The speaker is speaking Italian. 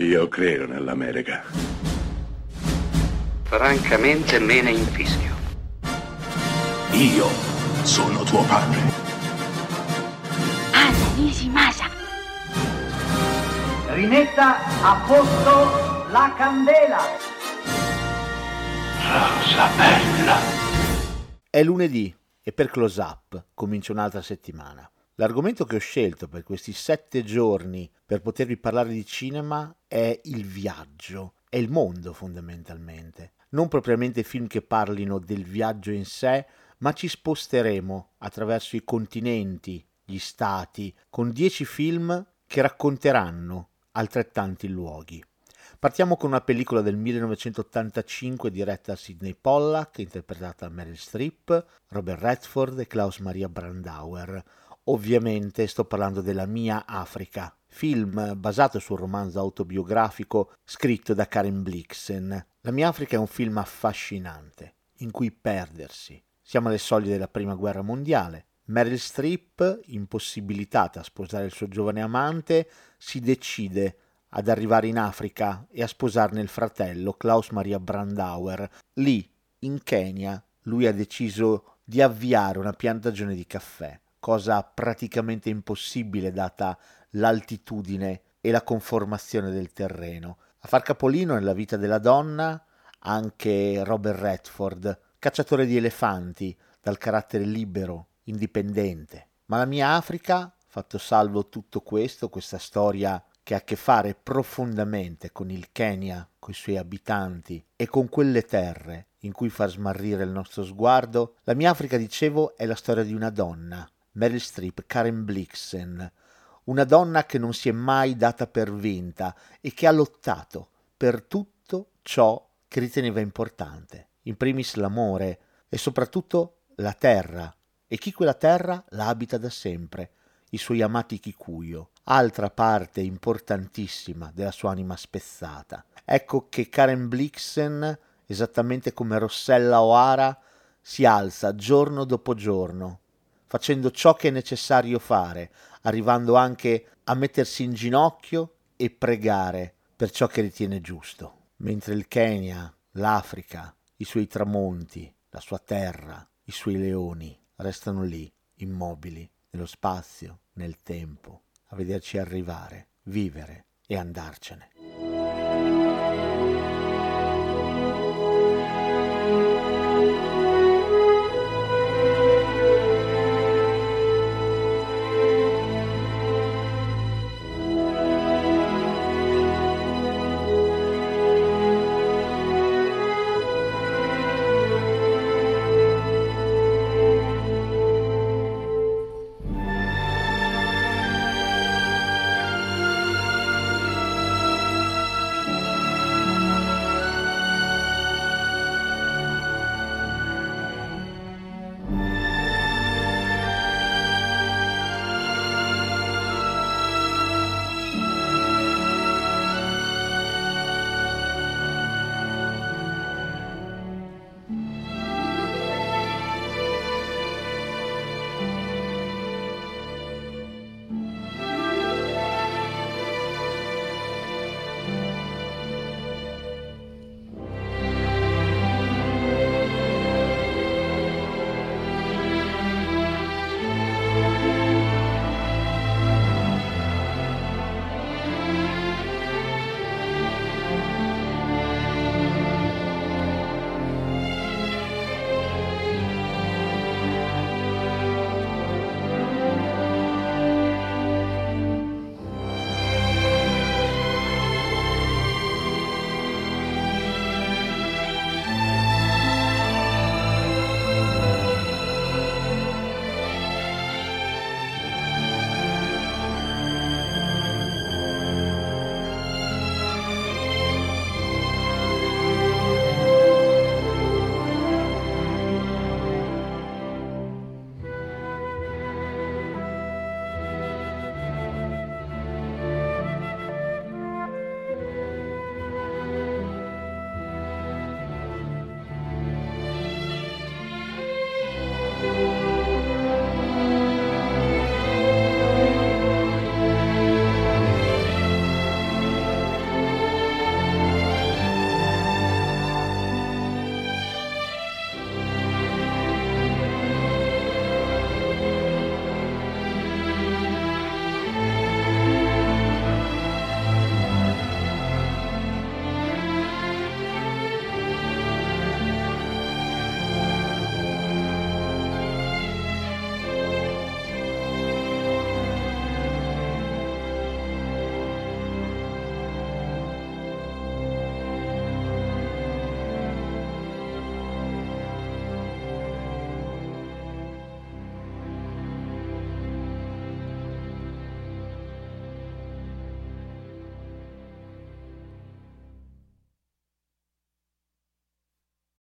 Io credo nell'America. Francamente me ne infischio. Io sono tuo padre. Anna Nishimasa. Rimetta a posto la candela. Rosa bella. È lunedì e per Close Up comincia un'altra settimana. L'argomento che ho scelto per questi sette giorni per potervi parlare di cinema è il viaggio, è il mondo fondamentalmente. Non propriamente film che parlino del viaggio in sé, ma ci sposteremo attraverso i continenti, gli stati, con dieci film che racconteranno altrettanti luoghi. Partiamo con una pellicola del 1985 diretta da Sidney Pollack, interpretata da Meryl Streep, Robert Redford e Klaus Maria Brandauer. Ovviamente sto parlando della Mia Africa, film basato sul romanzo autobiografico scritto da Karen Blixen. La Mia Africa è un film affascinante, in cui perdersi. Siamo alle soglie della Prima Guerra Mondiale. Meryl Streep, impossibilitata a sposare il suo giovane amante, si decide ad arrivare in Africa e a sposarne il fratello Klaus Maria Brandauer. Lì, in Kenya, lui ha deciso di avviare una piantagione di caffè cosa praticamente impossibile data l'altitudine e la conformazione del terreno. A far capolino nella vita della donna anche Robert Redford, cacciatore di elefanti, dal carattere libero, indipendente. Ma la mia Africa, fatto salvo tutto questo, questa storia che ha a che fare profondamente con il Kenya, con i suoi abitanti e con quelle terre in cui far smarrire il nostro sguardo, la mia Africa, dicevo, è la storia di una donna, Meryl Streep, Karen Blixen, una donna che non si è mai data per vinta e che ha lottato per tutto ciò che riteneva importante, in primis l'amore e soprattutto la terra, e chi quella terra la abita da sempre, i suoi amati Kikuyo, altra parte importantissima della sua anima spezzata. Ecco che Karen Blixen, esattamente come Rossella O'Hara, si alza giorno dopo giorno facendo ciò che è necessario fare, arrivando anche a mettersi in ginocchio e pregare per ciò che ritiene giusto. Mentre il Kenya, l'Africa, i suoi tramonti, la sua terra, i suoi leoni restano lì, immobili, nello spazio, nel tempo, a vederci arrivare, vivere e andarcene.